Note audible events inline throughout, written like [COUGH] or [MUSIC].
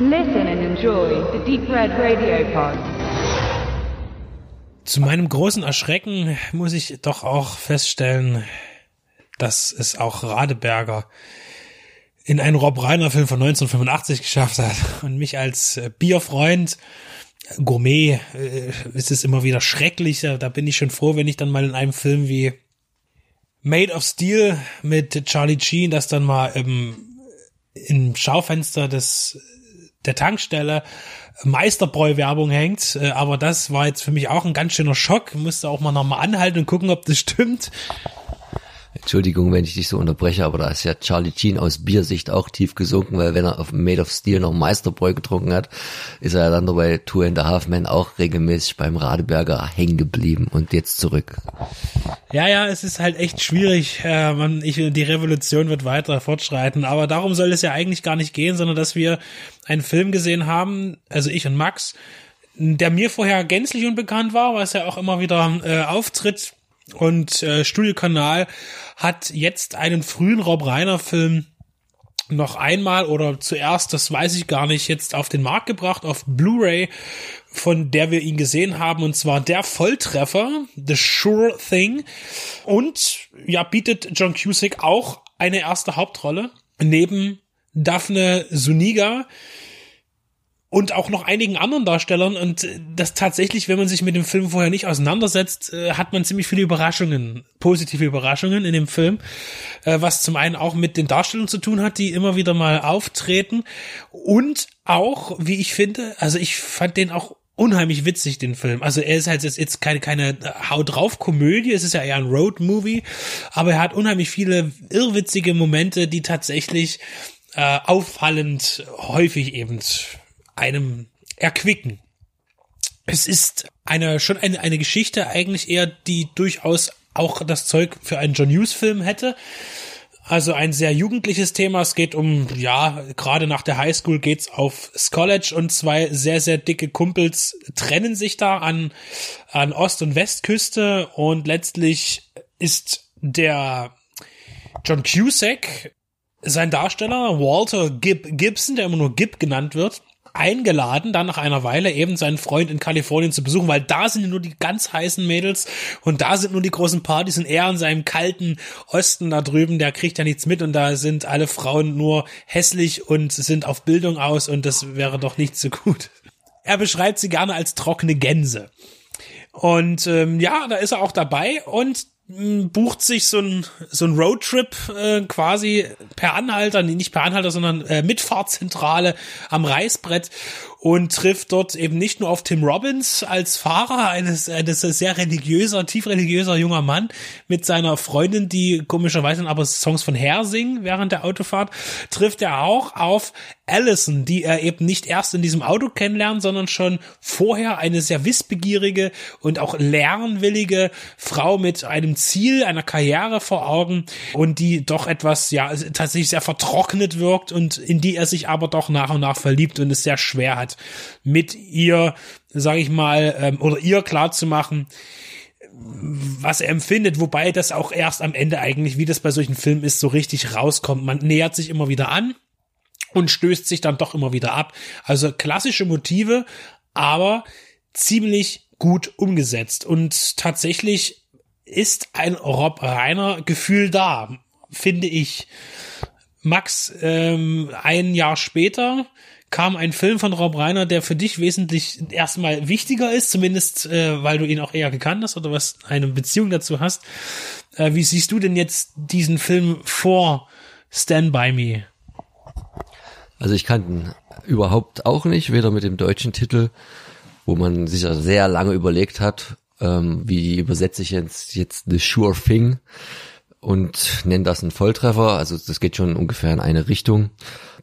Listen and enjoy the Deep Red Radio Pod. Zu meinem großen Erschrecken muss ich doch auch feststellen, dass es auch Radeberger in einen Rob Reiner Film von 1985 geschafft hat und mich als äh, Bierfreund Gourmet äh, ist es immer wieder schrecklich. Da bin ich schon froh, wenn ich dann mal in einem Film wie Made of Steel mit Charlie Sheen das dann mal im, im Schaufenster des der Tankstelle Meisterbräu-Werbung hängt. Äh, aber das war jetzt für mich auch ein ganz schöner Schock. Musste auch mal nochmal anhalten und gucken, ob das stimmt. Entschuldigung, wenn ich dich so unterbreche, aber da ist ja Charlie Sheen aus Biersicht auch tief gesunken, weil wenn er auf Made of Steel noch Meisterbräu getrunken hat, ist er dann dabei Two and a Half Men auch regelmäßig beim Radeberger hängen geblieben und jetzt zurück. Ja, ja, es ist halt echt schwierig. Äh, man, ich, die Revolution wird weiter fortschreiten, aber darum soll es ja eigentlich gar nicht gehen, sondern dass wir einen Film gesehen haben, also ich und Max, der mir vorher gänzlich unbekannt war, weil es ja auch immer wieder äh, auftritt und äh, Studiokanal hat jetzt einen frühen Rob Reiner Film noch einmal oder zuerst, das weiß ich gar nicht, jetzt auf den Markt gebracht, auf Blu-ray, von der wir ihn gesehen haben, und zwar der Volltreffer, The Sure Thing. Und ja, bietet John Cusick auch eine erste Hauptrolle neben Daphne Suniga, und auch noch einigen anderen Darstellern. Und das tatsächlich, wenn man sich mit dem Film vorher nicht auseinandersetzt, äh, hat man ziemlich viele Überraschungen, positive Überraschungen in dem Film, äh, was zum einen auch mit den Darstellungen zu tun hat, die immer wieder mal auftreten. Und auch, wie ich finde, also ich fand den auch unheimlich witzig, den Film. Also er ist halt jetzt keine, keine Haut drauf Komödie, es ist ja eher ein Road Movie, aber er hat unheimlich viele irrwitzige Momente, die tatsächlich äh, auffallend häufig eben einem erquicken. Es ist eine, schon eine, eine Geschichte eigentlich eher, die durchaus auch das Zeug für einen John Hughes Film hätte. Also ein sehr jugendliches Thema. Es geht um, ja, gerade nach der Highschool geht's aufs College und zwei sehr, sehr dicke Kumpels trennen sich da an, an Ost- und Westküste und letztlich ist der John Cusack, sein Darsteller, Walter Gibb Gibson, der immer nur Gibb genannt wird, eingeladen, dann nach einer Weile eben seinen Freund in Kalifornien zu besuchen, weil da sind nur die ganz heißen Mädels und da sind nur die großen Partys und er in seinem kalten Osten da drüben, der kriegt ja nichts mit und da sind alle Frauen nur hässlich und sind auf Bildung aus und das wäre doch nicht so gut. Er beschreibt sie gerne als trockene Gänse. Und ähm, ja, da ist er auch dabei und bucht sich so ein so ein Roadtrip äh, quasi per Anhalter, nicht per Anhalter, sondern äh, Mitfahrzentrale am Reißbrett und trifft dort eben nicht nur auf Tim Robbins als Fahrer, eines, eines sehr religiöser, tief religiöser junger Mann mit seiner Freundin, die komischerweise aber Songs von Hair singen während der Autofahrt, trifft er auch auf Allison, die er eben nicht erst in diesem Auto kennenlernt, sondern schon vorher eine sehr wissbegierige und auch lernwillige Frau mit einem Ziel, einer Karriere vor Augen und die doch etwas, ja, tatsächlich sehr vertrocknet wirkt und in die er sich aber doch nach und nach verliebt und es sehr schwer hat, mit ihr, sage ich mal, ähm, oder ihr klar zu machen, was er empfindet, wobei das auch erst am Ende eigentlich, wie das bei solchen Filmen ist, so richtig rauskommt. Man nähert sich immer wieder an und stößt sich dann doch immer wieder ab. Also klassische Motive, aber ziemlich gut umgesetzt. Und tatsächlich ist ein Rob Reiner Gefühl da, finde ich. Max, ähm, ein Jahr später kam ein Film von Rob Reiner, der für dich wesentlich erstmal wichtiger ist, zumindest äh, weil du ihn auch eher gekannt hast oder was eine Beziehung dazu hast. Äh, wie siehst du denn jetzt diesen Film vor Stand By Me? Also ich kannte überhaupt auch nicht, weder mit dem deutschen Titel, wo man sich ja sehr lange überlegt hat, ähm, wie übersetze ich jetzt, jetzt The Sure Thing und nenne das einen Volltreffer. Also das geht schon ungefähr in eine Richtung.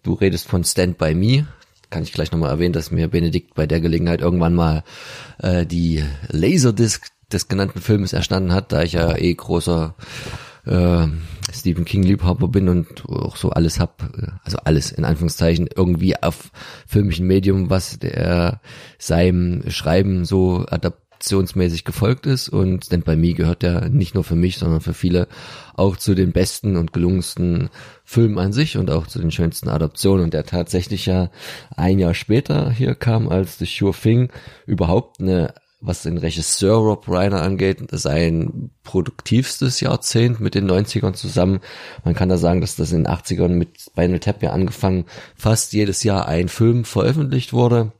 Du redest von Stand By Me, kann ich gleich nochmal erwähnen, dass mir Benedikt bei der Gelegenheit irgendwann mal äh, die Laserdisc des genannten Filmes erstanden hat, da ich ja eh großer äh, Stephen King Liebhaber bin und auch so alles hab, also alles in Anführungszeichen irgendwie auf filmischen Medium, was der seinem Schreiben so adap adaptionsmäßig gefolgt ist und Stand By Me gehört ja nicht nur für mich, sondern für viele auch zu den besten und gelungensten Filmen an sich und auch zu den schönsten Adaptionen und der tatsächlich ja ein Jahr später hier kam als The Sure Thing überhaupt eine was den Regisseur Rob Reiner angeht, sein produktivstes Jahrzehnt mit den 90ern zusammen. Man kann da sagen, dass das in den 80ern mit Spinal Tap ja angefangen fast jedes Jahr ein Film veröffentlicht wurde.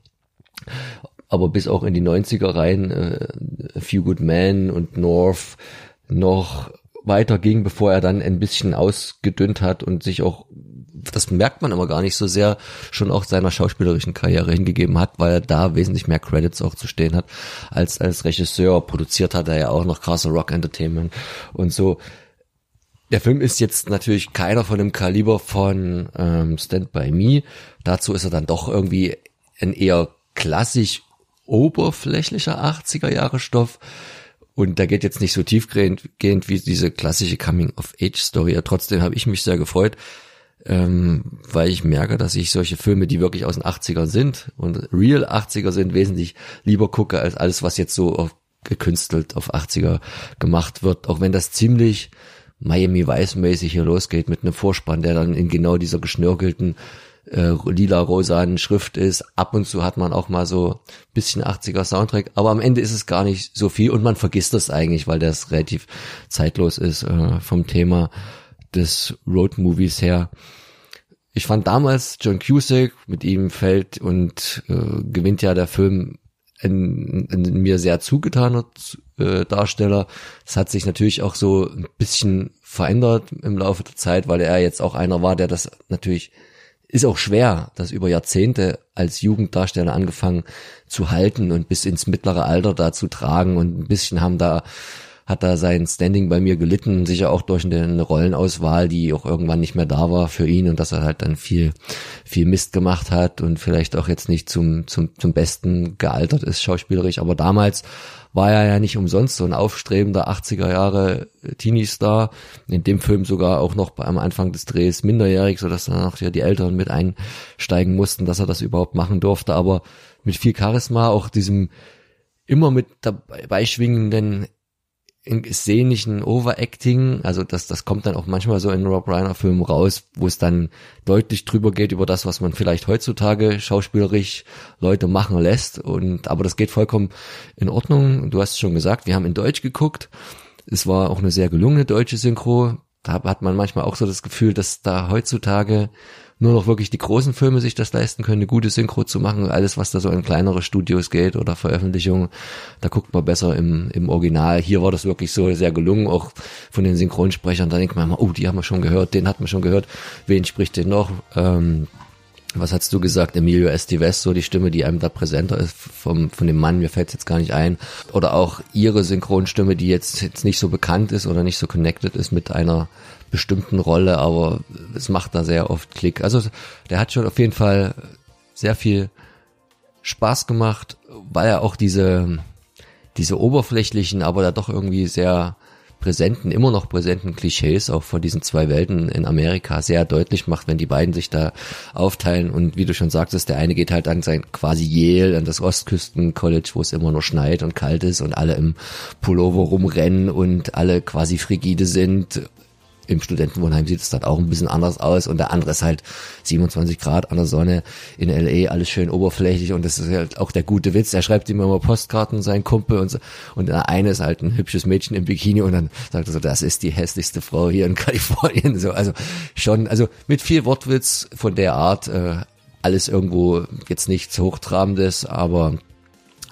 Aber bis auch in die 90er rein äh, Few Good Men und North noch weiter ging, bevor er dann ein bisschen ausgedünnt hat und sich auch das merkt man aber gar nicht so sehr, schon auch seiner schauspielerischen Karriere hingegeben hat, weil er da wesentlich mehr Credits auch zu stehen hat, als als Regisseur. Produziert hat er ja auch noch Castle Rock Entertainment und so. Der Film ist jetzt natürlich keiner von dem Kaliber von ähm, Stand By Me. Dazu ist er dann doch irgendwie ein eher klassisch oberflächlicher 80er Jahre Stoff. Und da geht jetzt nicht so tiefgehend wie diese klassische Coming-of-Age-Story. Trotzdem habe ich mich sehr gefreut, ähm, weil ich merke, dass ich solche Filme, die wirklich aus den 80ern sind und real 80er sind, wesentlich lieber gucke als alles, was jetzt so auf, gekünstelt auf 80er gemacht wird, auch wenn das ziemlich Miami Vice-mäßig hier losgeht mit einem Vorspann, der dann in genau dieser geschnörkelten äh, lila-rosanen Schrift ist. Ab und zu hat man auch mal so bisschen 80er Soundtrack, aber am Ende ist es gar nicht so viel und man vergisst das eigentlich, weil das relativ zeitlos ist äh, vom Thema des Road-Movies her. Ich fand damals John Cusack, mit ihm fällt und äh, gewinnt ja der Film ein mir sehr zugetaner äh, Darsteller. Das hat sich natürlich auch so ein bisschen verändert im Laufe der Zeit, weil er jetzt auch einer war, der das natürlich ist auch schwer, das über Jahrzehnte als Jugenddarsteller angefangen zu halten und bis ins mittlere Alter da zu tragen und ein bisschen haben da hat da sein Standing bei mir gelitten, sicher auch durch eine Rollenauswahl, die auch irgendwann nicht mehr da war für ihn und dass er halt dann viel, viel Mist gemacht hat und vielleicht auch jetzt nicht zum, zum, zum Besten gealtert ist, schauspielerisch. Aber damals war er ja nicht umsonst so ein aufstrebender 80er Jahre Teenie-Star. In dem Film sogar auch noch am Anfang des Drehs minderjährig, sodass dann auch ja die Eltern mit einsteigen mussten, dass er das überhaupt machen durfte. Aber mit viel Charisma, auch diesem immer mit dabei schwingenden szenischen Overacting, also das, das kommt dann auch manchmal so in Rob Reiner Filmen raus, wo es dann deutlich drüber geht über das, was man vielleicht heutzutage schauspielerisch Leute machen lässt und, aber das geht vollkommen in Ordnung. Du hast es schon gesagt, wir haben in Deutsch geguckt. Es war auch eine sehr gelungene deutsche Synchro. Da hat man manchmal auch so das Gefühl, dass da heutzutage nur noch wirklich die großen Filme sich das leisten können, eine gute Synchro zu machen. Alles, was da so in kleinere Studios geht oder Veröffentlichungen, da guckt man besser im, im Original. Hier war das wirklich so sehr gelungen, auch von den Synchronsprechern. Da denkt man immer, oh, die haben wir schon gehört, den hat man schon gehört. Wen spricht den noch? Ähm, was hast du gesagt, Emilio Estevez, so die Stimme, die einem da präsenter ist vom, von dem Mann, mir fällt jetzt gar nicht ein. Oder auch ihre Synchronstimme, die jetzt, jetzt nicht so bekannt ist oder nicht so connected ist mit einer bestimmten Rolle, aber es macht da sehr oft Klick. Also der hat schon auf jeden Fall sehr viel Spaß gemacht, weil er auch diese, diese oberflächlichen, aber da doch irgendwie sehr präsenten, immer noch präsenten Klischees auch von diesen zwei Welten in Amerika sehr deutlich macht, wenn die beiden sich da aufteilen. Und wie du schon sagtest, der eine geht halt an sein quasi Yale, an das Ostküsten-College, wo es immer nur schneit und kalt ist und alle im Pullover rumrennen und alle quasi frigide sind im Studentenwohnheim sieht es dort auch ein bisschen anders aus und der andere ist halt 27 Grad an der Sonne in LA, alles schön oberflächlich und das ist halt auch der gute Witz. Er schreibt ihm immer Postkarten, sein Kumpel und so, und der eine ist halt ein hübsches Mädchen im Bikini und dann sagt er so, das ist die hässlichste Frau hier in [LAUGHS] Kalifornien. So, also schon, also mit viel Wortwitz von der Art, äh, alles irgendwo jetzt nichts Hochtrabendes, aber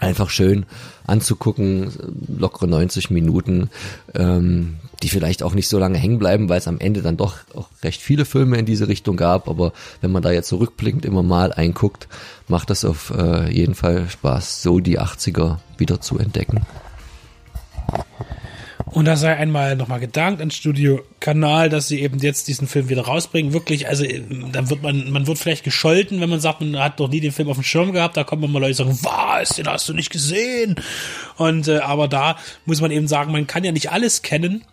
einfach schön anzugucken, lockere 90 Minuten. Ähm, die vielleicht auch nicht so lange hängen bleiben, weil es am Ende dann doch auch recht viele Filme in diese Richtung gab. Aber wenn man da jetzt zurückblickend immer mal einguckt, macht das auf äh, jeden Fall Spaß, so die 80er wieder zu entdecken. Und da sei einmal nochmal gedankt an Studio Kanal, dass sie eben jetzt diesen Film wieder rausbringen. Wirklich, also dann wird man, man wird vielleicht gescholten, wenn man sagt, man hat doch nie den Film auf dem Schirm gehabt. Da kommen mal Leute sagen, was, den hast du nicht gesehen. Und äh, aber da muss man eben sagen, man kann ja nicht alles kennen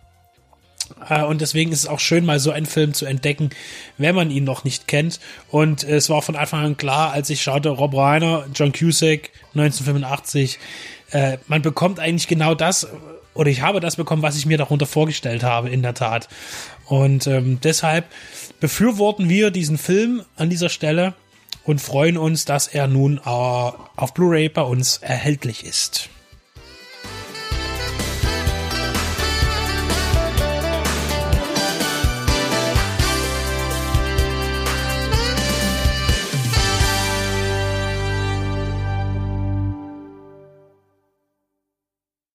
Äh, Und deswegen ist es auch schön, mal so einen Film zu entdecken, wenn man ihn noch nicht kennt. Und es war von Anfang an klar, als ich schaute, Rob Reiner, John Cusack, 1985, äh, man bekommt eigentlich genau das, oder ich habe das bekommen, was ich mir darunter vorgestellt habe, in der Tat. Und ähm, deshalb befürworten wir diesen Film an dieser Stelle und freuen uns, dass er nun äh, auf Blu-ray bei uns erhältlich ist.